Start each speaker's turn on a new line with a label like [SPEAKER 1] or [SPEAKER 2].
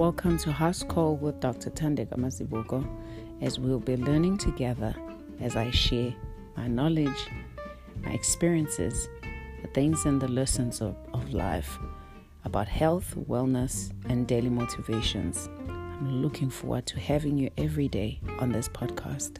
[SPEAKER 1] Welcome to House Call with Dr. Tandega Masibogo, as we'll be learning together as I share my knowledge, my experiences, the things and the lessons of, of life about health, wellness, and daily motivations. I'm looking forward to having you every day on this podcast.